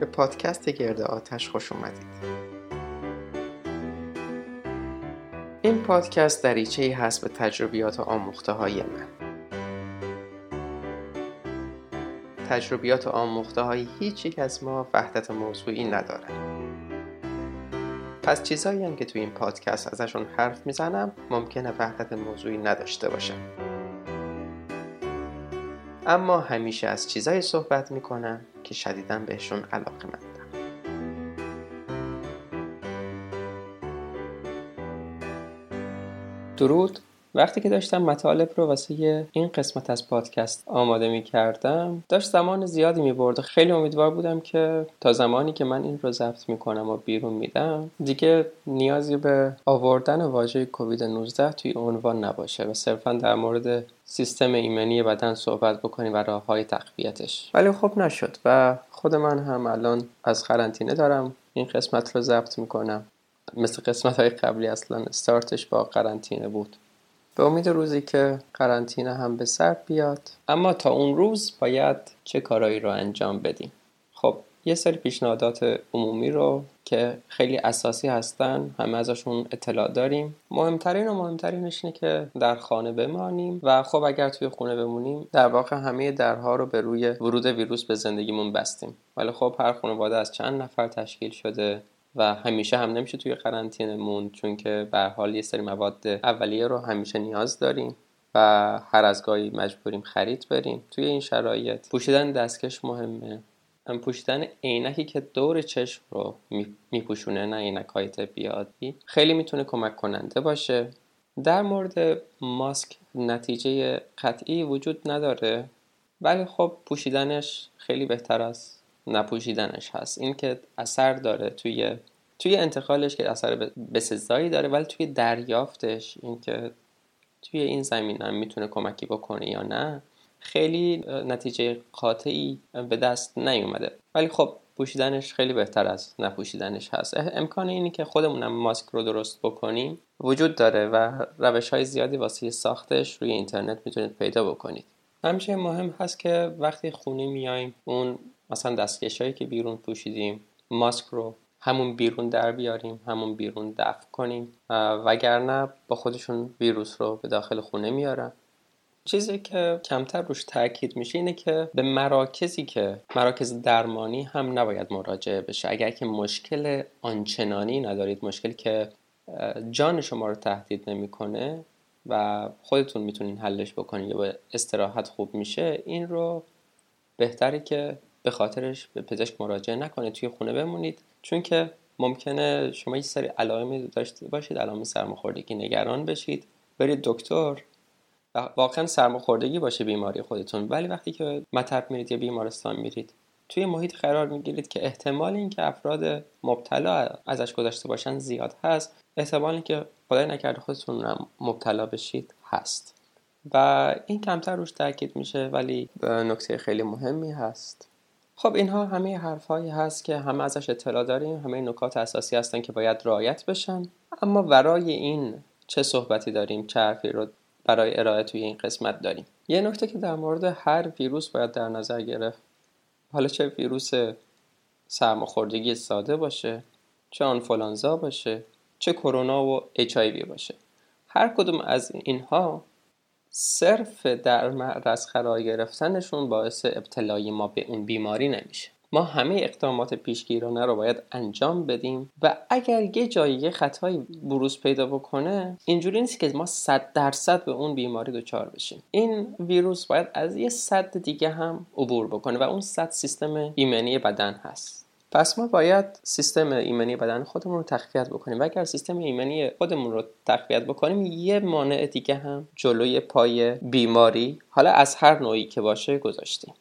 به پادکست گرد آتش خوش اومدید. این پادکست دریچه ای هست به تجربیات آموخته های من. تجربیات آموخته های هیچ یک از ما وحدت موضوعی ندارن پس چیزایی هم که توی این پادکست ازشون حرف می‌زنم ممکنه وحدت موضوعی نداشته باشم. اما همیشه از چیزایی صحبت می‌کنم که شدیدا بهشون علاقه مندم. درود. وقتی که داشتم مطالب رو واسه این قسمت از پادکست آماده می کردم داشت زمان زیادی می برده خیلی امیدوار بودم که تا زمانی که من این رو ضبط می کنم و بیرون میدم دیگه نیازی به آوردن واژه کووید 19 توی عنوان نباشه و صرفا در مورد سیستم ایمنی بدن صحبت بکنیم و راه های تقویتش. ولی خب نشد و خود من هم الان از قرنطینه دارم این قسمت رو ضبط می‌کنم. مثل قسمت های قبلی اصلا استارتش با قرنطینه بود. به امید روزی که قرنطینه هم به سر بیاد. اما تا اون روز باید چه کارایی رو انجام بدیم؟ خب یه سری پیشنهادات عمومی رو که خیلی اساسی هستن همه ازشون اطلاع داریم. مهمترین و مهمترینش اینه که در خانه بمانیم و خب اگر توی خونه بمونیم در واقع همه درها رو به روی ورود ویروس به زندگیمون بستیم. ولی خب هر خانواده از چند نفر تشکیل شده و همیشه هم نمیشه توی قرنطینه موند چون که به حال یه سری مواد اولیه رو همیشه نیاز داریم و هر از گاهی مجبوریم خرید بریم. توی این شرایط پوشیدن دستکش مهمه. پوشیدن عینکی که دور چشم رو میپوشونه نه عینک های طبیعی خیلی می‌تونه کمک کننده باشه. در مورد ماسک نتیجه قطعی وجود نداره ولی خب پوشیدنش خیلی بهتر است. نپوشیدنش هست. این که اثر داره توی توی انتقالش که اثر بسزایی داره ولی توی دریافتش این که توی این زمین هم می‌تونه کمکی بکنه یا نه خیلی نتیجه قاطعی به دست نیومده. ولی خب پوشیدنش خیلی بهتر از نپوشیدنش هست. امکان اینی که خودمونم ماسک رو درست بکنیم وجود داره و روش های زیادی واسه ساختش روی اینترنت می‌تونید پیدا بکنید. همیشه مهم هست که وقتی خونه میایم اون مثلا دستکشایی که بیرون پوشیدیم ماسک رو همون بیرون در بیاریم همون بیرون دفع کنیم وگرنه با خودشون ویروس رو به داخل خونه میارن. چیزی که کمتر روش تاکید میشه اینه که به مراکزی که مراکز درمانی هم نباید مراجعه بشه. اگر که مشکل آنچنانی ندارید مشکلی که جان شما رو تهدید نمی‌کنه و خودتون می‌تونین حلش بکنید یا به استراحت خوب میشه این رو بهتری که به خاطرش به پزشک مراجعه نکنید توی خونه بمونید. چون که ممکنه شما یه سری علائمی داشته باشید علائم سرماخوردگی نگران بشید. برید دکتر واقعا سرماخوردگی باشه بیماری خودتون. ولی وقتی که مطب میرید یا بیمارستان میرید توی محیط قرار می‌گیرید که احتمال اینکه افراد مبتلا ازش گذاشته باشن زیاد هست. احتمال اینکه خدای نکرده خودتون مبتلا بشید هست. و این کمتر روش تاکید میشه ولی نکته خیلی مهمی هست. خب اینها همه حرفهایی هست که همه ازش اطلاع داریم همه نکات اساسی هستن که باید رعایت بشن. اما برای این چه صحبتی داریم چه حرفی رو برای ارائه توی این قسمت داریم؟ یه نکته که در مورد هر ویروس باید در نظر گرفت حالا چه ویروس سرماخوردگی ساده باشه چه آنفولانزا باشه چه کرونا و اچ باشه. هر کدوم از اینها صرف در معرض قرار گرفتنشون باعث ابتلای ما به اون بیماری نمیشه. ما همه اقدامات پیشگیرانه رو باید انجام بدیم و اگر یه جایی یه خطایی بروز پیدا بکنه اینجوری نیست که ما صد درصد به اون بیماری دچار بشیم. این ویروس باید از یه صد دیگه هم عبور بکنه و اون صد سیستم ایمنی بدن هست. پس ما باید سیستم ایمنی بدن خودمون رو تقویت بکنیم. و اگر سیستم ایمنی خودمون رو تقویت بکنیم یه مانع دیگه هم جلوی پای بیماری حالا از هر نوعی که باشه گذاشتیم.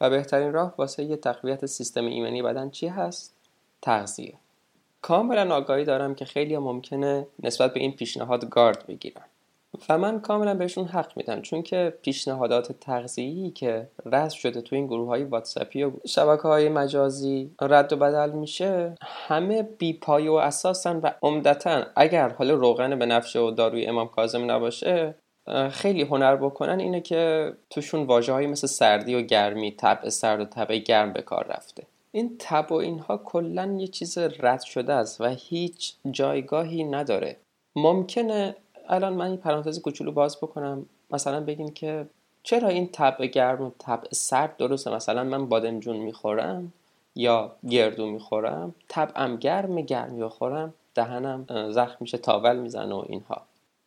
و بهترین راه واسه یه تقویت سیستم ایمنی بدن چی هست؟ تغذیه. کاملا آگاهی دارم که خیلی ممکنه نسبت به این پیشنهاد گارد بگیرن. و من کاملا بهشون حق میدم چون که پیشنهادات تغذیه‌ای که رد شده تو این گروه های واتساپی و شبکه های مجازی رد و بدل میشه همه بی پای و اساسن و عمدتا اگر حالا روغن به نفشه و داروی امام کاظم نباشه خیلی هنر بکنن اینه که توشون واجه های مثل سردی و گرمی طبع سرد و طبع گرم به کار رفته. این تب و اینها کلا یه چیز رد شده است و هیچ جایگاهی نداره. ممکنه الان من این پرانتز کوچولو باز بکنم. مثلا بگین که چرا این تب گرم و تب سرد درسته؟ مثلا من بادمجون می‌خورم یا گردو می‌خورم طبعم گرم گرمی بخورم دهنم زخم میشه تاول می‌زنه و اینها.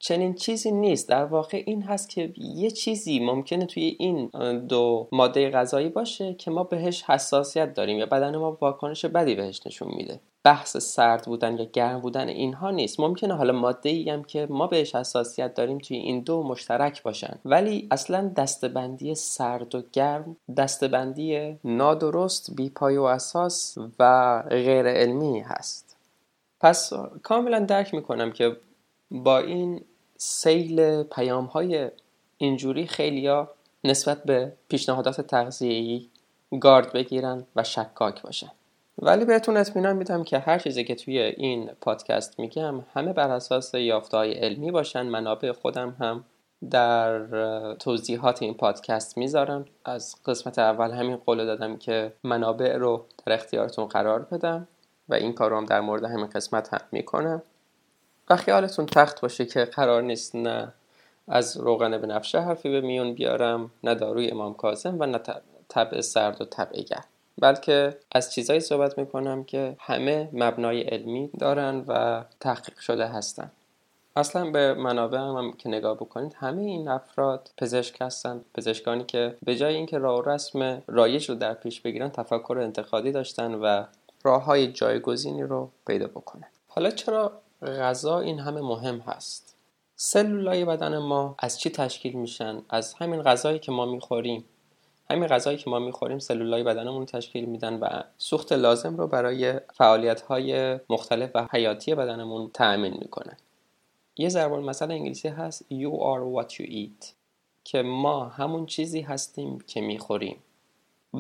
چنین چیزی نیست. در واقع این هست که یه چیزی ممکنه توی این دو ماده غذایی باشه که ما بهش حساسیت داریم یا بدن ما واکنش بدی بهش نشون میده. بحث سرد بودن یا گرم بودن اینها نیست. ممکنه حالا ماده ای هم که ما بهش حساسیت داریم توی این دو مشترک باشن. ولی اصلا دستبندی سرد و گرم دستبندی نادرست بی پای و اساس و غیر علمی هست. پس کاملا درک می‌کنم که با این سیل پیام های اینجوری خیلیا نسبت به پیشنهادات تغذیه‌ای گارد بگیرن و شکاک باشن. ولی بهتون اطمینان میدم که هر چیزی که توی این پادکست میگم همه بر اساس یافته های علمی باشن. منابع خودم هم در توضیحات این پادکست می‌ذارم. از قسمت اول همین قول دادم که منابع رو در اختیارتون قرار بدم و این کار رو هم در مورد همین قسمت هم می‌کنم. و خیالتون تخت باشه که قرار نیست نه از روغن به نفشه حرفی به میون بیارم نه داروی امام کاظم و نه طبع سرد و طبع گرم. بلکه از چیزایی صحبت می‌کنم که همه مبنای علمی دارن و تحقیق شده هستن. اصلا به منابع هم, که نگاه بکنید همه این افراد پزشک هستن. پزشکانی که به جای اینکه راه رسم رایج رو در پیش بگیرن تفکر انتقادی داشتن و راه های جایگزینی رو پیدا بکنن. حالا چرا غذا این همه مهم هست. سلولای بدن ما از چی تشکیل میشن؟ از همین غذایی که ما می‌خوریم. همین غذایی که ما می‌خوریم سلولای بدنمون تشکیل میدن و سوخت لازم رو برای فعالیت های مختلف و حیاتی بدنمون تأمین می‌کنن یه ضرب مثلا انگلیسی هست you are what you eat. که ما همون چیزی هستیم که می‌خوریم.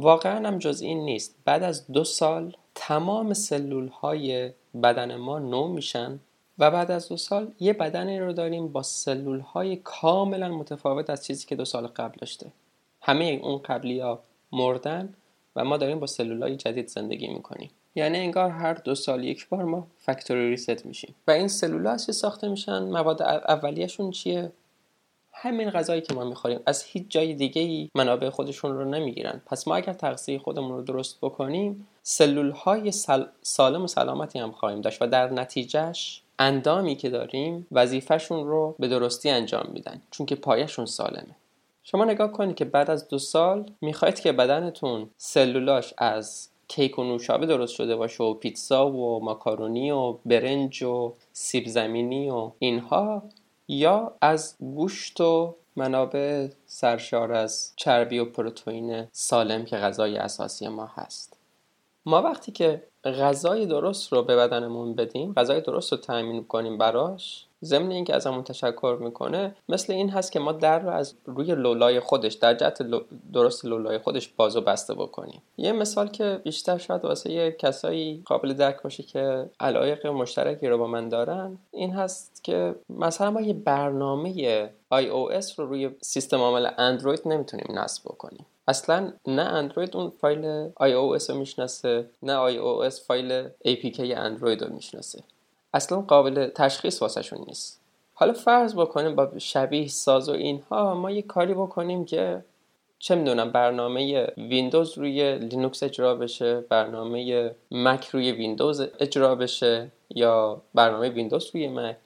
واقعا هم جز این نیست. بعد از دو سال تمام سلول های بدن ما نو میشن و بعد از دو سال یه بدنی رو داریم با سلول های کاملا متفاوت از چیزی که دو سال قبل داشته. همه اون قبلی ها مردن و ما داریم با سلول های جدید زندگی می‌کنیم. یعنی انگار هر دو سال یک بار ما فکتوری ریست میشیم. و این سلول ها ساخته میشن؟ مواد اولیهشون چیه؟ همین غذایی که ما می‌خوریم. از هیچ جای دیگه ای منابع خودشون رو نمی‌گیرن. پس ما اگر تغذیه خودمون رو درست بکنیم سلول های سالم و سلامتی هم خواهیم داشت و در نتیجهش اندامی که داریم وظیفهشون رو به درستی انجام میدن. چون که پایشون سالمه. شما نگاه کنید که بعد از دو سال می‌خواید که بدنتون سلولاش از کیک و نوشابه درست شده باشه و پیتزا و ماکارونی و برنج و سیب زمینی و اینها یا از گوشت و منابع سرشار از چربی و پروتئین سالم که غذای اساسی ما هست. ما وقتی که غذای درست رو به بدنمون بدیم غذای درست رو تأمین کنیم براش ضمن اینکه ازمون تشکر می‌کنه مثل این هست که ما در رو از روی لولای خودش در جهت درست لولای خودش باز و بسته بکنیم. یه مثال که بیشتر شاید واسه کسایی قابل درک باشه که علایق مشترکی رو با من دارن این هست که مثلا ما یه برنامه iOS رو روی سیستم عامل اندروید نمی‌تونیم نصب بکنیم. اصلا نه اندروید اون فایل iOS رو می‌شناسه نه iOS فایل APK اندروید رو می‌شناسه. اصلا قابل تشخیص واسهشون نیست. حالا فرض بکنیم با شبیه ساز و اینها ما یه کاری بکنیم که چه می‌دونم برنامه ویندوز روی لینوکس اجرا بشه برنامه مک روی ویندوز اجرا بشه یا برنامه ویندوز روی مک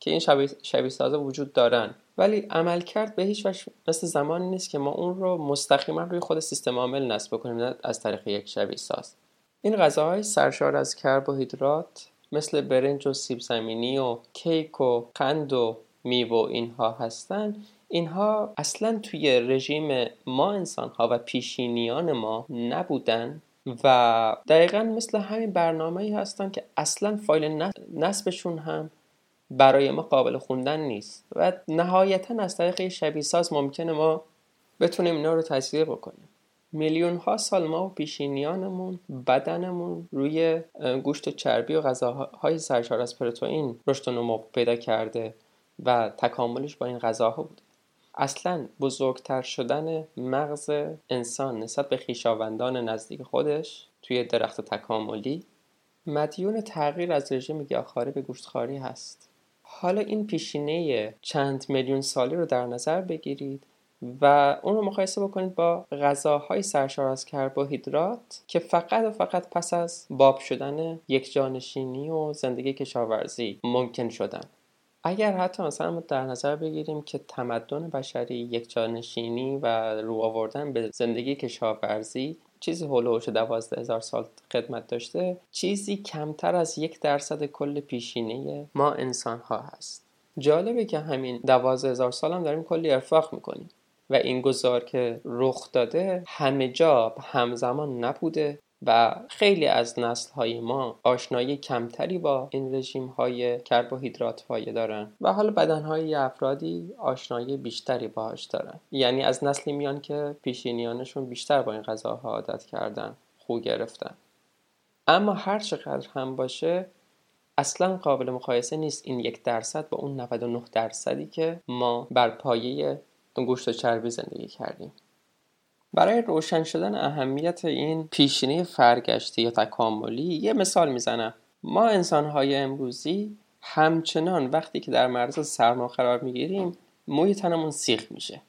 که این شبیه, شبیه سازه وجود دارن. ولی عملکرد به هیچ وجه مثل زمانی نیست که ما اون رو مستقیما روی خود سیستم عامل نصب بکنیم نه از طریق یک شبیه ساز. این غذاهای سرشار از کربوهیدرات مثل برنج و سیب زمینی و کیک و قند و میوه اینها هستن. اینها اصلا توی رژیم ما انسان ها و پیشینیان ما نبودن و دقیقا مثل همین برنامه ای هستن که اصلا فایل نصبشون هم برای ما قابل خوندن نیست و نهایتا از طریق شبیه ساز ممکنه ما بتونیم اینا رو تصویر بکنیم. میلیون ها سال ما و پیشینیانمون بدنمون روی گوشت و چربی و غذاهای سرشار از پروتئین رشد و نمو پیدا کرده و تکاملش با این غذاها بوده. اصلا بزرگتر شدن مغز انسان نسبت به خویشاوندان نزدیک خودش توی درخت تکاملی مدیون تغییر از رژیم گیاهخواری به گوشتخواری هست. حالا این پیشینه چند میلیون سالی رو در نظر بگیرید و اون رو مقایسه بکنید با غذاهای سرشار از کربوهیدرات که فقط و فقط پس از باب شدن یک جانشینی و زندگی کشاورزی ممکن شدن. اگر حتی مثلا در نظر بگیریم که تمدن بشری یک جانشینی و رو آوردن به زندگی کشاورزی چیزی هلوش دوازده هزار سال خدمت داشته چیزی کمتر از یک درصد کل پیشینه ما انسان ها هست. جالبه که همین دوازده هزار سال هم داریم کلی ارفاق می‌کنیم. و این گذار که رخ داده همه جا همزمان نبوده و خیلی از نسل های ما آشنایی کمتری با این رژیم های کربوهیدرات پایه دارن و حالا بدن های افرادی آشنایی بیشتری باهاش دارن. یعنی از نسلی میان که پیشینیانشون بیشتر با این غذاها عادت کردن خو گرفتن. اما هر چقدر هم باشه اصلا قابل مقایسه نیست این یک درصد با اون 99 درصدی که ما بر پایه گوشت و چربی زندگی کردیم. برای روشن شدن اهمیت این پیشینه فرگشتی یا تکاملی یه مثال می‌زنم. ما انسانهای امروزی همچنان وقتی که در معرض سرما قرار می‌گیریم موی تنمون سیخ میشه.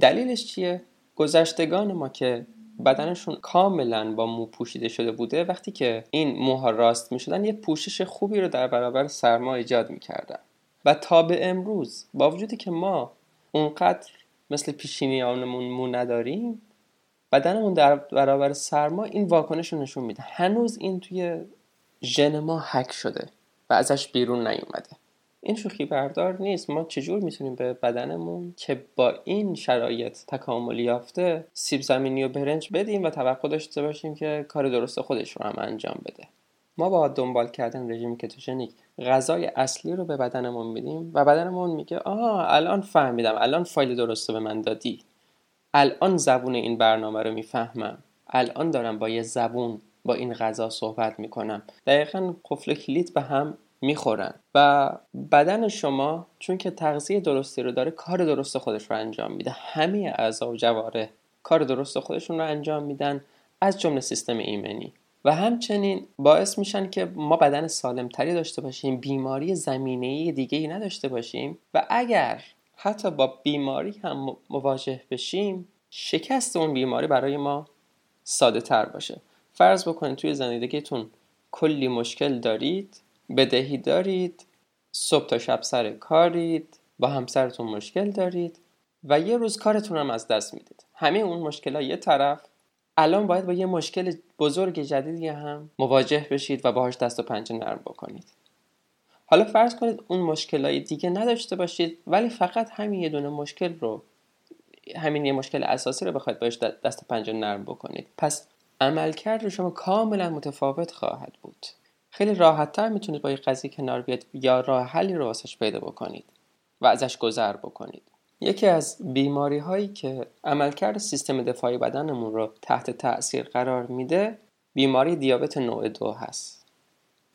دلیلش چیه؟ گذشتگان ما که بدنشون کاملا با مو پوشیده شده بوده وقتی که این موها راست می‌شدن یه پوشش خوبی رو در برابر سرما ایجاد می‌کردن. و تا به امروز با وجودی که ما اونقدر مثل پیشینیانمون مو نداریم بدنمون در برابر سرما این واکنش رو نشون میده. هنوز این توی ژن ما حک شده و ازش بیرون نیومده. این شوخی بردار نیست. ما چجور می‌تونیم به بدنمون که با این شرایط تکاملی یافته سیب زمینی و برنج بدیم و توقع داشته باشیم که کار درست خودش رو هم انجام بده؟ ما با دنبال کردن رژیم کتوژنیک. غذای اصلی رو به بدنمون میدیم و بدنمون میگه آها الان فهمیدم الان فایل درست به من دادی. الان زبون این برنامه رو می‌فهمم. الان دارم با یه زبون با این غذا صحبت می‌کنم. دقیقا قفل کلید به هم می‌خورن. و بدن شما چون که تغذیه درستی رو داره کار درست خودش رو انجام میده. همه اعضا و جواره کار درست خودشون رو انجام میدن از جمله سیستم ایمنی. و همچنین باعث میشن که ما بدن سالمتری داشته باشیم بیماری زمینه دیگه ای نداشته باشیم و اگر حتی با بیماری هم مواجه بشیم شکست اون بیماری برای ما ساده تر باشه. فرض بکنید توی زندگیتون کلی مشکل دارید بدهی دارید صبح تا شب سر کارید با همسرتون مشکل دارید و یه روز کارتون هم از دست می‌دید. همه اون مشکل یه طرف الان باید با یه مشکل بزرگ جدیدی هم مواجه بشید و باهاش دست و پنجه نرم بکنید. حالا فرض کنید اون مشکلای دیگه نداشته باشید ولی فقط همین یه دونه مشکل رو همین یه مشکل اساسی رو بخواید باش دست پنجه نرم بکنید. پس عملکرد رو شما کاملا متفاوت خواهد بود. خیلی راحتتر می‌تونید با یه قضیه کنار بیاد یا راه حلی رو واسش پیدا بکنید و ازش گذر بکنید. یکی از بیماری هایی که عملکرد سیستم دفاعی بدنمون رو تحت تاثیر قرار میده بیماری دیابت نوع دو هست.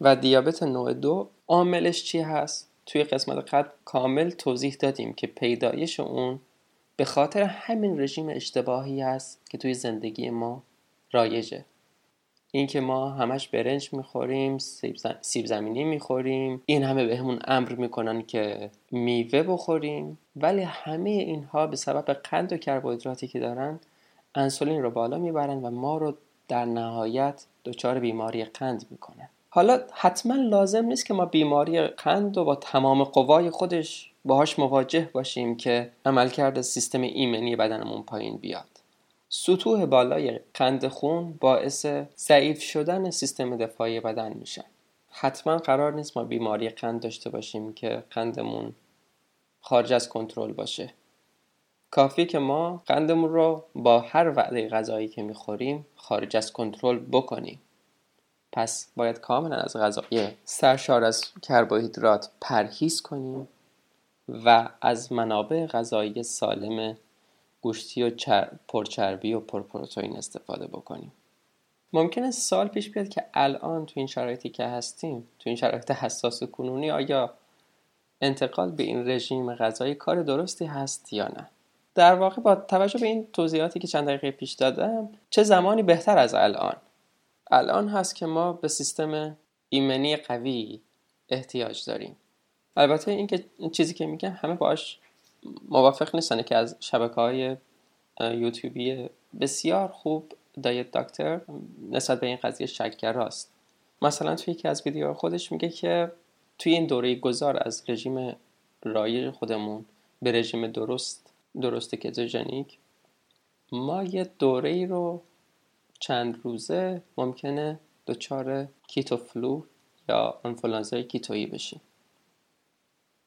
و دیابت نوع دو عاملش چی هست؟ توی قسمت قبل کامل توضیح دادیم که پیدایش اون به خاطر همین رژیم اشتباهی است که توی زندگی ما رایجه. اینکه ما همش برنج می‌خوریم سیب زمینی می‌خوریم. این همه بهمون امر می‌کنن که میوه بخوریم. ولی همه اینها به سبب قند و کربوهیدراتی که دارن انسولین رو بالا می‌برن و ما رو در نهایت دچار بیماری قند می‌کنن حالا حتما لازم نیست که ما بیماری قند و با تمام قوای خودش باهاش مواجه باشیم که عملکرد سیستم ایمنی بدنمون پایین بیاد. سطوح بالای قند خون باعث ضعیف شدن سیستم دفاعی بدن میشن حتما قرار نیست ما بیماری قند داشته باشیم که قندمون خارج از کنترل باشه. کافی که ما قندمون رو با هر وعده غذایی که می‌خوریم خارج از کنترل بکنیم. پس باید کاملا از غذای سرشار از کربوهیدرات پرهیز کنیم و از منابع غذایی سالم گوشتی و چر... پرچربی و پرپروتئین استفاده بکنیم. ممکنه سال پیش بیاد که الان تو این شرایطی که هستیم تو این شرایط حساس و کنونی آیا انتقال به این رژیم غذایی کار درستی هست یا نه؟ در واقع با توجه به این توضیحاتی که چند دقیقه پیش دادم چه زمانی بهتر از الان؟ الان هست که ما به سیستم ایمنی قوی احتیاج داریم. البته این که چیزی که میگم همه باش موافق نیستن. که از شبکه های یوتیوبی بسیار خوب دایت دکتر نسبت به این قضیه شکگراست مثلا توی یکی از ویدیوها خودش میگه که توی این دوره گذار از رژیم رایج خودمون به رژیم درست درست کتوژنیک ما یه دوره ای رو چند روزه ممکنه دچار keto flu یا آنفلانزای کیتویی بشیم.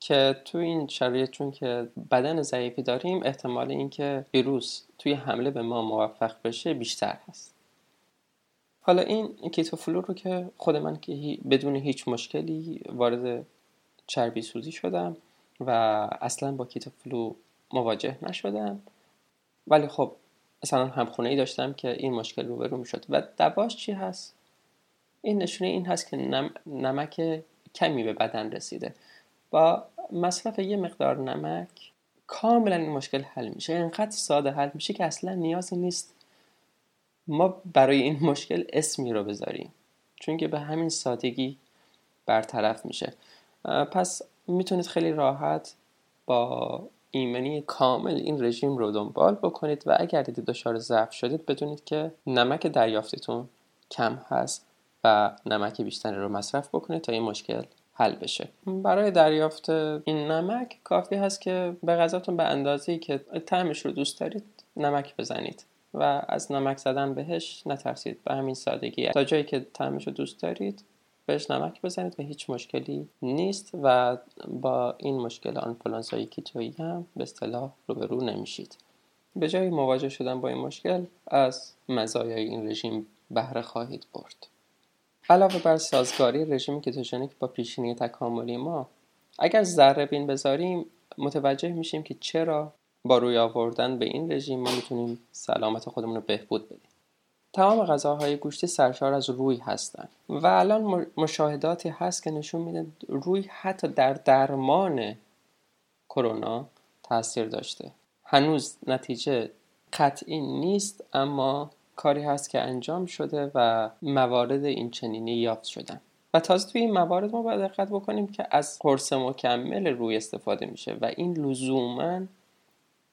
که تو این شرایط چون که بدن ضعیفی داریم احتمال اینکه ویروس توی حمله به ما موفق بشه بیشتر هست. حالا این keto flu رو که خود من که بدون هیچ مشکلی وارد چربی سوزی شدم و اصلا با keto flu مواجه نشدم. ولی خب مثلا همخونه ای داشتم که این مشکل رو برو می‌شد. و دواش چی هست؟ این نشونه این هست که نم... نمک کمی به بدن رسیده. با مصرف یه مقدار نمک کاملا این مشکل حل میشه. اینقدر ساده حل میشه که اصلا نیازی نیست ما برای این مشکل اسمی رو بذاریم. چون که به همین سادگی برطرف میشه. پس می‌تونید خیلی راحت با ایمنی کامل این رژیم رو دنبال بکنید و اگر دیدید دچار ضعف شدید بدونید که نمک دریافتتون کم هست و نمک بیشتری رو مصرف بکنید تا این مشکل حل بشه. برای دریافت این نمک کافی هست که به غذاتون به اندازه‌ای که طعمش رو دوست دارید نمک بزنید و از نمک زدن بهش نترسید. به همین سادگی. تا جایی که طعمش رو دوست دارید بهش نمک بزنید و هیچ مشکلی نیست و با این مشکل آنفولانزای کیتویی هم به اصطلاح روبرو نمیشید. به جای مواجه شدن با این مشکل از مزایای این رژیم بهره خواهید برد. علاوه بر سازگاری رژیم کتوژنیک با پیشینی تکاملی ما اگر ذره بین بذاریم متوجه میشیم که چرا با روی آوردن به این رژیم ما می‌تونیم سلامت خودمون رو بهبود بدیم. تمام غذاهای گوشتی سرشار از روی هستند و الان مشاهداتی هست که نشون میده روی حتی در درمان کرونا تاثیر داشته. هنوز نتیجه قطعی نیست اما کاری هست که انجام شده و موارد این چنینی یافت شدن. و تازه توی این موارد ما باید دقت بکنیم که از قرص مکمل روی استفاده میشه و این لزوما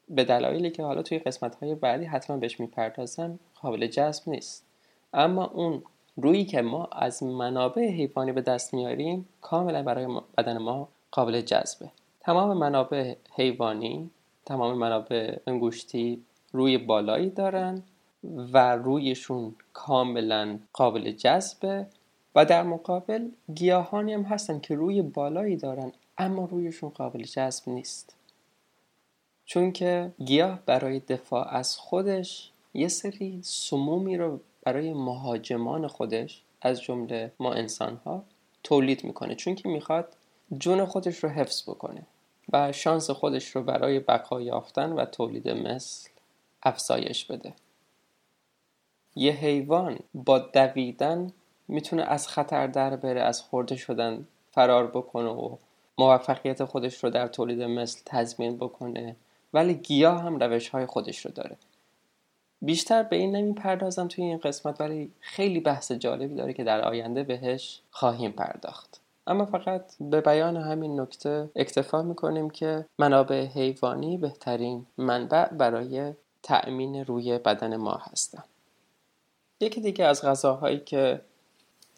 به دلایلی که حالا توی قسمت های بعدی حتما بهش می‌پردازم قابل جذب نیست. اما اون رویی که ما از منابع حیوانی به دست میاریم کاملا برای بدن ما قابل جذبه. تمام منابع حیوانی تمام منابع انگوشتی روی بالایی دارن و رویشون کاملا قابل جذبه و در مقابل گیاهانی هم هستن که روی بالایی دارن اما رویشون قابل جذب نیست. چون که گیاه برای دفاع از خودش یه سری سمومی رو برای مهاجمان خودش از جمله ما انسان ها تولید می‌کنه. چون که می‌خواد جون خودش رو حفظ بکنه و شانس خودش رو برای بقا یافتن و تولید مثل افزایش بده. یه حیوان با دویدن می‌تونه از خطر در بره از خورده شدن فرار بکنه و موفقیت خودش رو در تولید مثل تضمین بکنه. ولی گیاه هم روش های خودش رو داره. بیشتر به این نمی‌پردازم توی این قسمت ولی خیلی بحث جالبی داره که در آینده بهش خواهیم پرداخت. اما فقط به بیان همین نکته اکتفا می‌کنیم که منابع حیوانی بهترین منبع برای تأمین روی بدن ما هستند یکی دیگه از غذاهایی که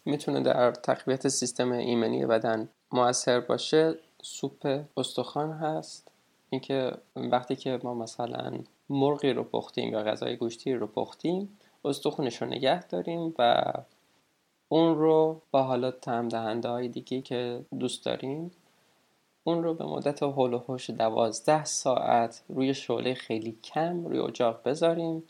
می‌تونه در تقویت سیستم ایمنی بدن موثر باشه سوپ استخوان هست. اینکه وقتی که ما مثلا مرغی رو پختیم یا غذای گوشتی رو پختیم استخونش رو نگه داریم و اون رو با حالا تم دهنده های دیگه که دوست داریم اون رو به مدت هول و هوش دوازده ساعت روی شعله خیلی کم روی اجاق بذاریم.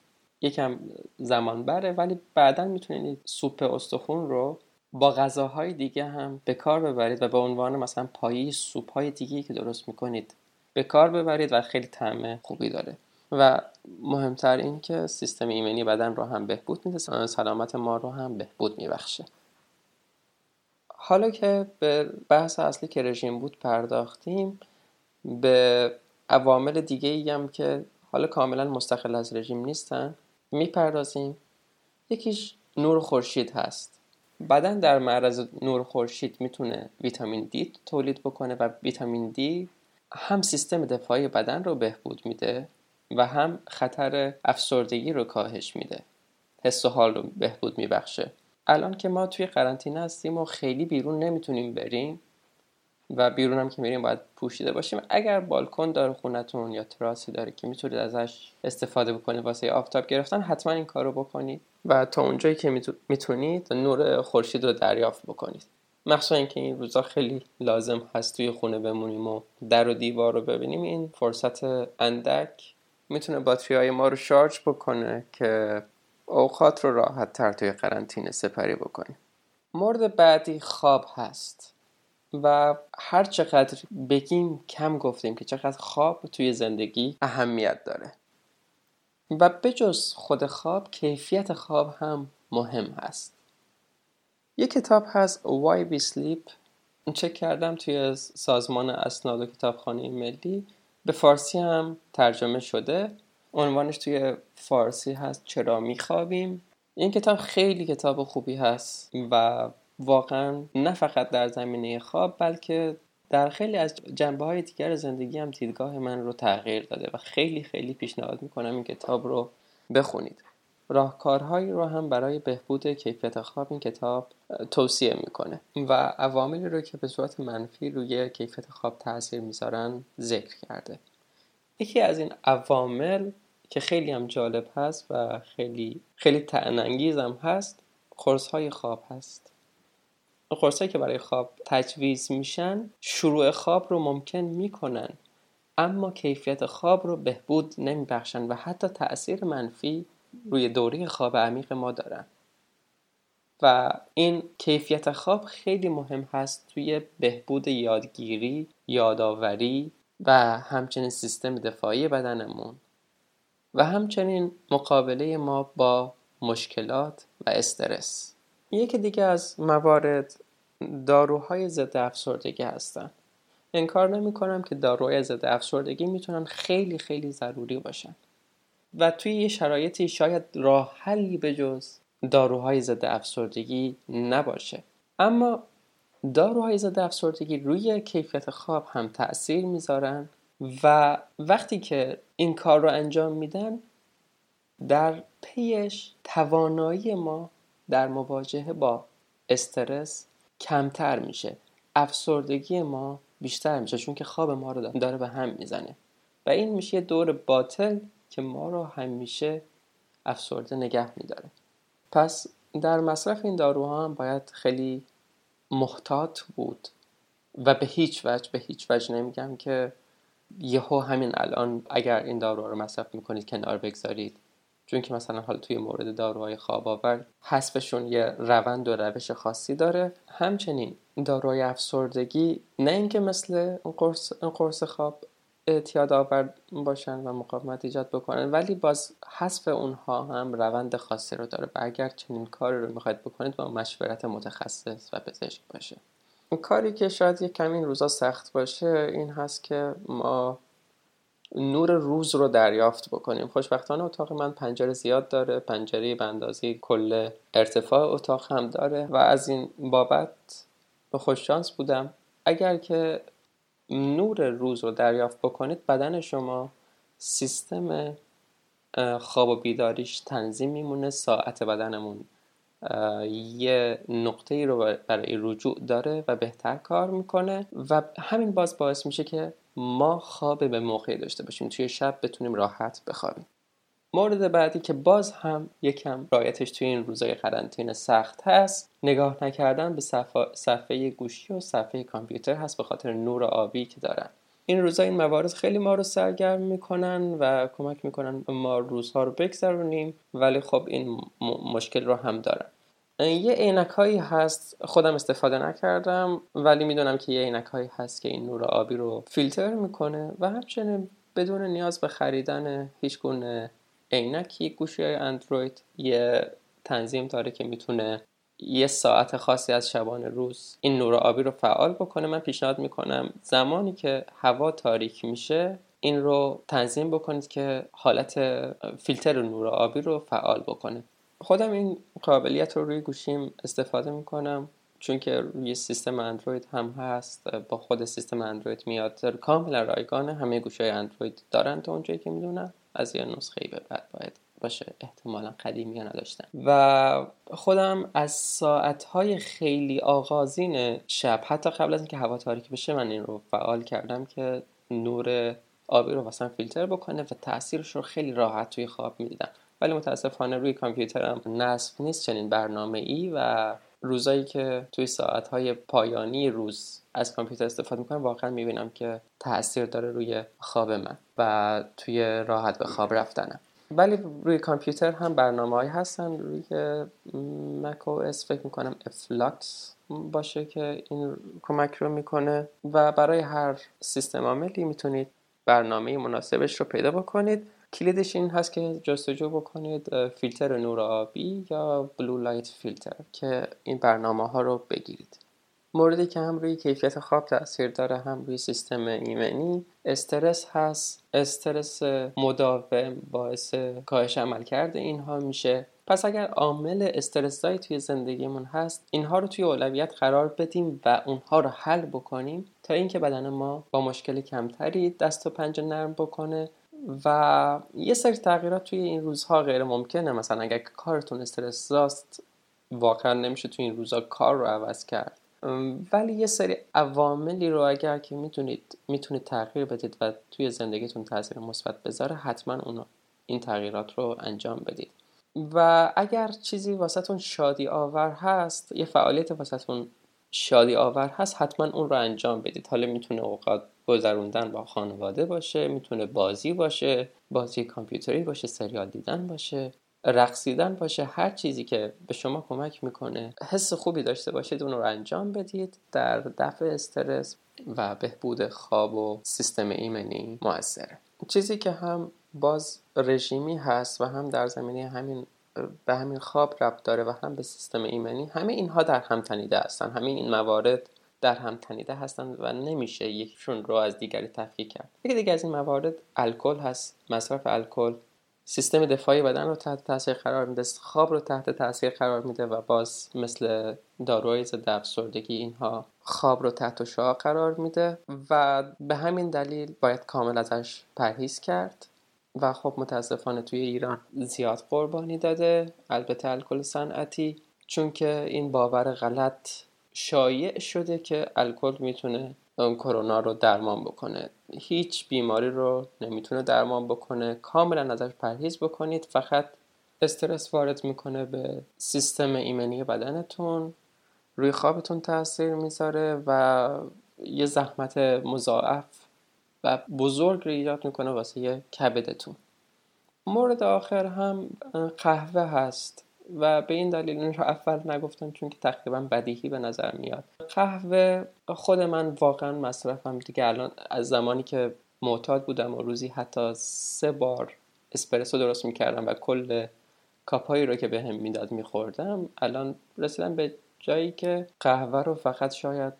یکم زمان بره ولی بعدا می‌تونید سوپ استخون رو با غذاهای دیگه هم به کار ببرید و به عنوان مثلا پایی سوپ های دیگه که درست می‌کنید به کار ببرید و خیلی طعم خوبی داره. و مهمتر این که سیستم ایمنی بدن رو هم بهبود میده سلامت ما رو هم بهبود میبخشه. حالا که به بحث اصلی که رژیم بود پرداختیم به عوامل دیگه ای هم که حالا کاملا مستقل از رژیم نیستن می‌پردازیم. یکیش نور خورشید هست. بدن در معرض نور خورشید می‌تونه ویتامین دی تولید بکنه و ویتامین دی هم سیستم دفاعی بدن رو بهبود میده و هم خطر افسردگی رو کاهش میده. حس و حال رو بهبود میبخشه. الان که ما توی قرنطینه هستیم و خیلی بیرون نمی‌تونیم بریم و بیرون هم که میریم باید پوشیده باشیم. اگر بالکن داره خونتون یا تراسی داره که می‌تونید ازش استفاده بکنید واسه آفتاب گرفتن حتما این کار رو بکنید و تا اونجایی که می‌تونید نور خورشید رو دریافت بکنید. مخصوصا اینکه این روزا خیلی لازم هست توی خونه بمونیم و در و دیوار رو ببینیم. این فرصت اندک می‌تونه باتری های ما رو شارژ بکنه که اوقات رو راحت تر توی قرنطینه سپری بکنیم. مورد بعدی خواب هست. و هر چقدر بگیم کم گفتیم که چقدر خواب توی زندگی اهمیت داره. و بجز خود خواب کیفیت خواب هم مهم هست. یه کتاب هست Why We Sleep. چک کردم توی سازمان اسناد و کتابخانه ملی. به فارسی هم ترجمه شده. عنوانش توی فارسی هست چرا میخوابیم. این کتاب خیلی کتاب خوبی هست و واقعا نه فقط در زمینه خواب بلکه در خیلی از جنبه های دیگر زندگی هم دیدگاه من رو تغییر داده و خیلی خیلی پیشنهاد می‌کنم این کتاب رو بخونید. راهکارهایی رو هم برای بهبود کیفیت خواب این کتاب توصیه می‌کنه و عواملی رو که به صورت منفی روی کیفیت خواب تاثیر می‌ذارن ذکر کرده. یکی از این عوامل که خیلی هم جالب هست و خیلی خیلی هم هست قرص های خواب هست. قرص که برای خواب تجویز میشن شروع خواب رو ممکن می‌کنن اما کیفیت خواب رو بهبود نمیبخشن و حتی تاثیر منفی روی دوره خواب عمیق ما دارن و این کیفیت خواب خیلی مهم هست توی بهبود یادگیری، یادآوری و همچنین سیستم دفاعی بدنمون. و همچنین مقابله ما با مشکلات و استرس. یکی دیگه از موارد داروهای ضد افسردگی هستن. انکار نمی کنم که داروهای ضد افسردگی می‌تونن خیلی خیلی ضروری باشن. و توی یه شرایطی شاید راه حلی به جز داروهای ضد افسردگی نباشه. اما داروهای ضد افسردگی روی کیفیت خواب هم تاثیر می‌ذارن و وقتی که این کار رو انجام میدن در پیش توانایی ما در مواجهه با استرس کمتر میشه. افسردگی ما بیشتر میشه چون که خواب ما رو داره به هم می‌زنه. و این میشه یه دور باطل که ما رو همیشه افسرده نگه میداره. پس در مصرف این داروها هم باید خیلی محتاط بود. و به هیچ وجه به هیچ وجه نمیگم که یهو همین الان اگر این دارو رو مصرف می‌کنید کنار بگذارید. چون که مثلا حالا توی مورد داروهای خواب آور حذفشون یه روند و روش خاصی داره همچنین داروهای افسردگی نه اینکه مثل قرص, قرص خواب اعتیاد آور باشن و مقاومت ایجاد بکنن ولی باز حذف اونها هم روند خاصی رو داره و اگر چنین کاری رو می‌خواید بکنید با مشورت متخصص و پزشک باشه. کاری که شاید یک کمی این روزا سخت باشه این هست که ما نور روز رو دریافت بکنیم. خوشبختانه اتاق من پنجره زیاد داره پنجره به اندازه کل ارتفاع اتاق هم داره و از این بابت به خوششانس بودم. اگر که نور روز رو دریافت بکنید بدن شما سیستم خواب و بیداریش تنظیم میمونه ساعت بدنمون یه نقطه ای رو برای رجوع داره و بهتر کار می‌کنه و همین باز باعث میشه که ما خواب به موقعی داشته باشیم. توی شب بتونیم راحت بخوابیم. مورد بعدی که باز هم یکم رایتش توی این روزای قرنطینه سخت هست نگاه نکردن به صفحه گوشی و صفحه کامپیوتر هست به خاطر نور آبی که دارن. این روزا این موارد خیلی ما رو سرگرم می‌کنن و کمک می‌کنن ما روزها رو بگذرونیم ولی خب این مشکل رو هم دارن. یه عینک هایی هست. خودم استفاده نکردم ولی می‌دونم که یه عینک هایی هست که این نور آبی رو فیلتر می‌کنه و همچنین بدون نیاز به خریدن هیچ گونه عینکی. گوشی های اندروید یه تنظیم داره که می‌تونه یه ساعت خاصی از شبانه روز این نور آبی رو فعال بکنه. من پیشنهاد می‌کنم زمانی که هوا تاریک میشه این رو تنظیم بکنید که حالت فیلتر نور آبی رو فعال بکنه. خودم این قابلیت رو روی گوشیم استفاده می‌کنم چون که روی سیستم اندروید هم هست با خود سیستم اندروید میاد. کاملا رایگانه همه گوشه اندروید دارن تا اونجایی که می‌دونم. از یه نسخه به بعد باید باشه. احتمالا قدیمی نداشتن و خودم از ساعتهای خیلی آغازین شب حتی قبل از اینکه هوا تاریک بشه من این رو فعال کردم که نور آبی رو مثلا فیلتر بکنه و تاثیرش رو خیلی راحت توی خواب می‌دیدم. ولی متاسفانه روی کامپیوترم نصب نیست چنین برنامه ای و روزایی که توی ساعتهای پایانی روز از کامپیوتر استفاده می‌کنم واقعا می‌بینم که تاثیر داره روی خواب من و توی راحت به خواب رفتنم. ولی روی کامپیوتر هم برنامه هایی هستن روی Mac OS فکر می‌کنم f.lux باشه که این کمک رو می‌کنه و برای هر سیستم عاملی می‌تونید برنامه مناسبش رو پیدا بکنید. کلیدش این هست که جستجو بکنید فیلتر نور آبی یا blue light filter که این برنامه ها رو بگیرید. موردی که هم روی کیفیت خواب تاثیر داره هم روی سیستم ایمنی. استرس هست. استرس مداوم باعث کاهش عمل کرده اینها میشه. پس اگر عامل استرسایی توی زندگیمون هست اینها رو توی اولویت قرار بدیم و اونها رو حل بکنیم تا اینکه بدن ما با مشکل کمتری دست و پنجه نرم بکنه. و یه سری تغییرات توی این روزها غیر ممکنه. مثلا اگر کارتون استرس داست واقعا نمیشه توی این روزها کار رو عوض کرد. ولی یه سری عواملی رو اگر که می‌تونید می‌تونید تغییر بدید و توی زندگیتون تاثیر مثبت بذاره حتما اون این تغییرات رو انجام بدید. و اگر چیزی واسهتون شادی آور هست یه فعالیت واسهتون شادی آور هست حتما اون رو انجام بدید. حالا می‌تونه اوقات گذروندن با خانواده باشه می‌تونه بازی باشه بازی کامپیوتری باشه سریال دیدن باشه رقصیدن باشه هر چیزی که به شما کمک می‌کنه. حس خوبی داشته باشید اون رو انجام بدید. در دفع استرس و بهبود خواب و سیستم ایمنی موثره. چیزی که هم باز رژیمی هست و هم در زمینه همین به همین خواب ربط داره و هم به سیستم ایمنی همه اینها در هم تنیده هستن. همین این موارد در هم تنیده هستند و نمیشه یکیشون رو از دیگری تفکیک کرد. یکی دیگه از این موارد الکل هست مصرف الکل. سیستم دفاعی بدن رو تحت تاثیر قرار میده خواب رو تحت تاثیر قرار میده و باز مثل داروهای ضد افسردگی اینها خواب رو تحت شعا قرار میده و به همین دلیل باید کامل ازش پرهیز کرد. و خب متاسفانه توی ایران زیاد قربانی داده البته الکل صنعتی چون که این باور غلط شایع شده که الکل می‌تونه کرونا رو درمان بکنه. هیچ بیماری رو نمی‌تونه درمان بکنه. کاملا ازش پرهیز بکنید. فقط استرس وارد می‌کنه به سیستم ایمنی بدنتون. روی خوابتون تاثیر می‌ذاره و یه زحمت مضاعف و بزرگ رو ایجاد می‌کنه واسه کبدتون. مورد آخر هم قهوه هست و به این دلیل این رو اول نگفتم چون که تقریبا بدیهی به نظر میاد. قهوه خود من واقعا مصرفم دیگه الان از زمانی که معتاد بودم و روزی حتی سه بار اسپرسو درست می‌کردم و کل کاپایی رو که به هم می‌داد میخوردم الان رسیدم به جایی که قهوه رو فقط شاید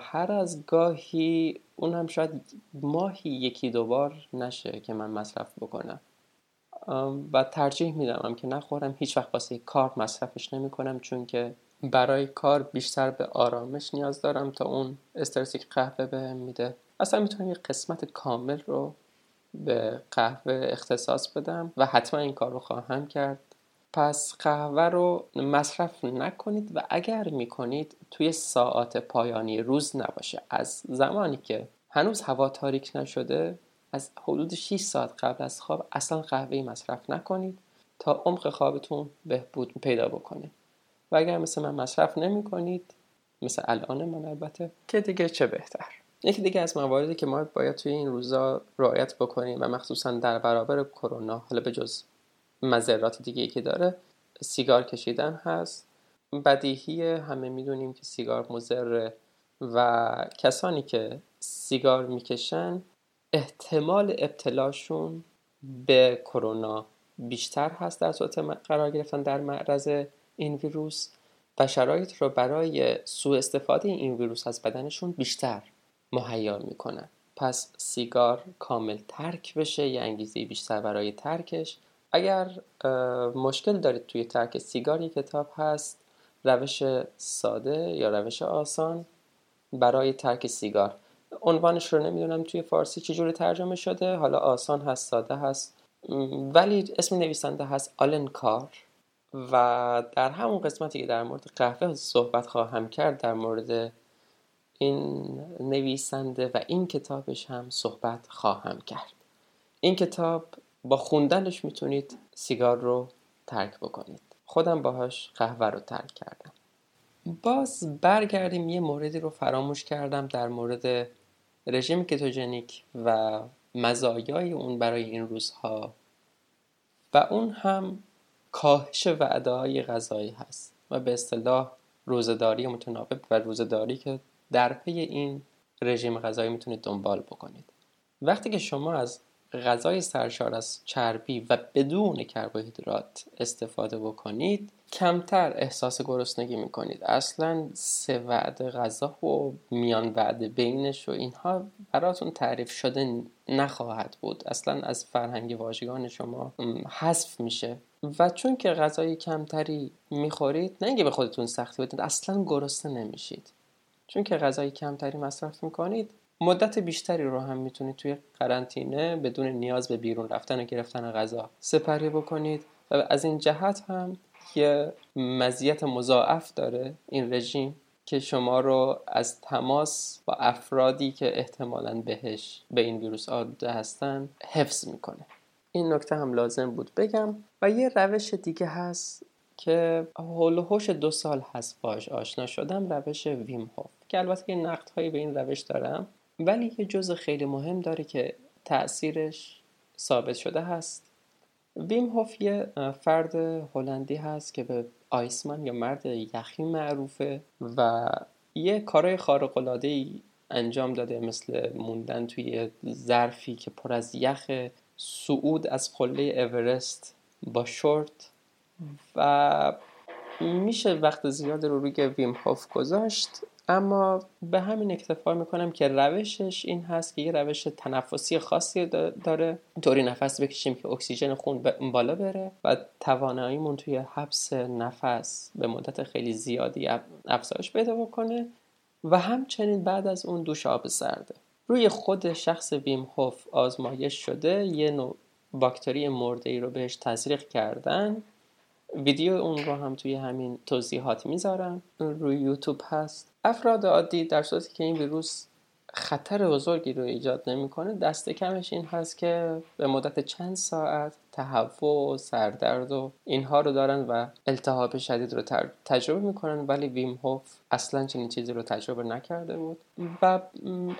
هر از گاهی اون هم شاید ماهی یکی دوبار نشه که من مصرف بکنم. و ترجیح میدم که نخورم هیچ وقت واسه کار مصرفش نمی کنم چون که برای کار بیشتر به آرامش نیاز دارم تا اون استرسی که قهوه بهم میده. اصلا می‌تونم یه قسمت کامل رو به قهوه اختصاص بدم و حتما این کار رو خواهم کرد. پس قهوه رو مصرف نکنید و اگر می‌کنید توی ساعات پایانی روز نباشه. از زمانی که هنوز هوا تاریک نشده از حدود 6 ساعت قبل از خواب اصلا قهوه مصرف نکنید تا عمق خوابتون بهبود پیدا بکنه. و اگر مثل من مصرف نمی کنید مثل الان من البته که دیگه چه بهتر. یکی دیگه از مواردی که ما باید توی این روزا رعایت بکنیم و مخصوصا در برابر کرونا حالا به جز مذرات دیگه که داره سیگار کشیدن هست. بدیهی همه می‌دونیم که سیگار مضره و کسانی که سیگار می‌کشن احتمال ابتلاشون به کرونا بیشتر هست در صورت قرار گرفتن در معرض این ویروس و شرایط رو برای سوء استفاده این ویروس از بدنشون بیشتر مهیا می‌کنن. پس سیگار کامل ترک بشه یه انگیزه بیشتر برای ترکش اگر مشکل دارید توی ترک سیگار یک کتاب هست روش ساده یا روش آسان برای ترک سیگار. عنوانش رو نمی‌دونم توی فارسی چجوری ترجمه شده حالا آسان هست ساده هست. ولی اسم نویسنده هست آلن کار و در همون قسمتی که در مورد قهوه صحبت خواهم کرد در مورد این نویسنده و این کتابش هم صحبت خواهم کرد. این کتاب با خوندنش می‌تونید سیگار رو ترک بکنید. خودم باهاش قهوه رو ترک کردم. باز برگردیم یه موردی رو فراموش کردم در مورد رژیم کتوژنیک و مزایای اون برای این روزها. و اون هم کاهش وعده های غذایی هست و به اصطلاح روزداری متناوب و روزداری که در پی این رژیم غذایی می‌تونید دنبال بکنید. وقتی که شما از غذای سرشار از چربی و بدون کربوهیدرات استفاده بکنید کمتر احساس گرسنگی می‌کنید. اصلا سه وعده غذا و میان وعده بینش و اینها براتون تعریف شده نخواهد بود. اصلا از فرهنگ واژگان شما حذف میشه. و چون که غذای کمتری می‌خورید نه اینکه به خودتون سختی بدید اصلا گرسنه نمیشید. چون که غذای کمتری مصرف می‌کنید مدت بیشتری رو هم می‌تونید توی قرنطینه بدون نیاز به بیرون رفتن و گرفتن غذا سپری بکنید و از این جهت هم یه مزیت مضاعف داره این رژیم که شما رو از تماس با افرادی که احتمالا بهش به این ویروس آلوده هستن حفظ می‌کنه. این نکته هم لازم بود بگم و یه روش دیگه هست که هوش دو سال هست باش آشنا شدم روش ویم هوف که البته یه نقد هایی به این روش دارم. ولی یه جزء خیلی مهم داره که تاثیرش ثابت شده هست. ویم هوف یه فرد هلندی هست که به آیسمن یا مرد یخی معروفه و یه کارهای خارق العاده انجام داده مثل موندن توی ظرفی که پر از یخ صعود از قله اورست با شورت. و میشه وقت زیاد رو روی ویم هوف گذاشت. اما به همین اکتفا می‌کنم که روشش این هست که یه روش تنفسی خاصی داره. طوری نفس بکشیم که اکسیژن خون بالا بره و تواناییمون توی حبس نفس به مدت خیلی زیادی افزایش پیدا بکنه و همچنین بعد از اون دوش آب سرده روی خود شخص ویم هوف آزمایش شده یه نوع باکتری مرده ای رو بهش تزریق کردن. ویدیو اون رو هم توی همین توضیحات می‌ذارم. روی یوتیوب هست. افراد عادی در صورتی که این ویروس خطر بزرگی رو ایجاد نمی‌کنه دست کمش این هست که به مدت چند ساعت تهوع و سردرد و اینها رو دارن و التهاب شدید رو تجربه می‌کنن ولی ویم هوف اصلا چنین چیزی رو تجربه نکرده بود. و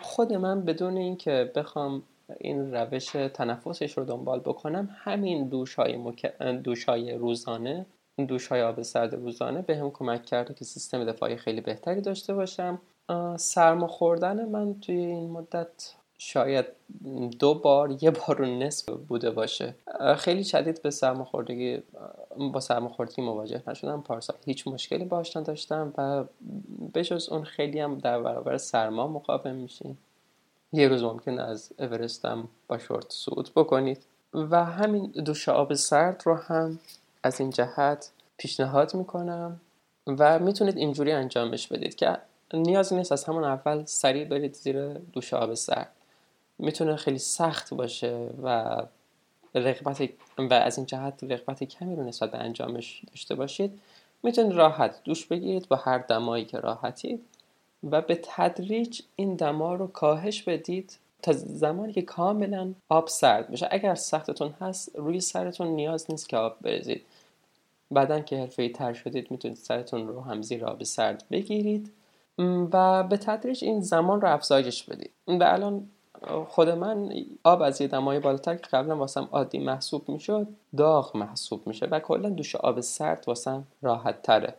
خود من بدون اینکه بخوام این روش تنفسش رو دنبال بکنم. همین دوش های, دوش های روزانه دوش های آب سرد روزانه به هم کمک کرده که سیستم دفاعی خیلی بهتری داشته باشم. سرما خوردن من توی این مدت شاید دو بار یه بار و نصف بوده باشه. خیلی شدید به سرماخوردگی با سرماخوردگی مواجه نشدم. پارسال هیچ مشکلی باش نداشتم و بجز اون خیلی هم در برابر سرما مقاوم میشین یه روز ممکن از اورستم با شورت صعود بکنید و همین دوش آب سرد رو هم از این جهت پیشنهاد می‌کنم و می‌تونید اینجوری انجامش بدید که نیاز نیست از همون اول سریع برید زیر دوش آب سرد. می‌تونه خیلی سخت باشه و رقبت و از این جهت رقبت کمی رو نسبت به انجامش داشته باشید. می‌تونید راحت دوش بگیرید با هر دمایی که راحتید. و به تدریج این دما رو کاهش بدید تا زمانی که کاملا آب سرد بشه. اگر سختتون هست روی سرتون نیاز نیست که آب بریزید. بعدا که حرفه تر شدید می‌تونید سرتون رو هم زیر آب سرد بگیرید و به تدریج این زمان رو افزایش بدید. و الان خود من آب از یه دمای بالاتر که قبلا واسم عادی محسوب می‌شد داغ محسوب میشه و کلا دوش آب سرد واسم راحت تره.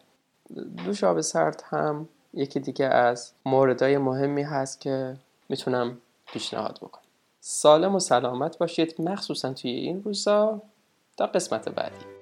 دوش آب سرد هم یکی دیگه از موردهای مهمی هست که می‌تونم پیشنهاد بکنم. سالم و سلامت باشید مخصوصا توی این روزا تا قسمت بعدی.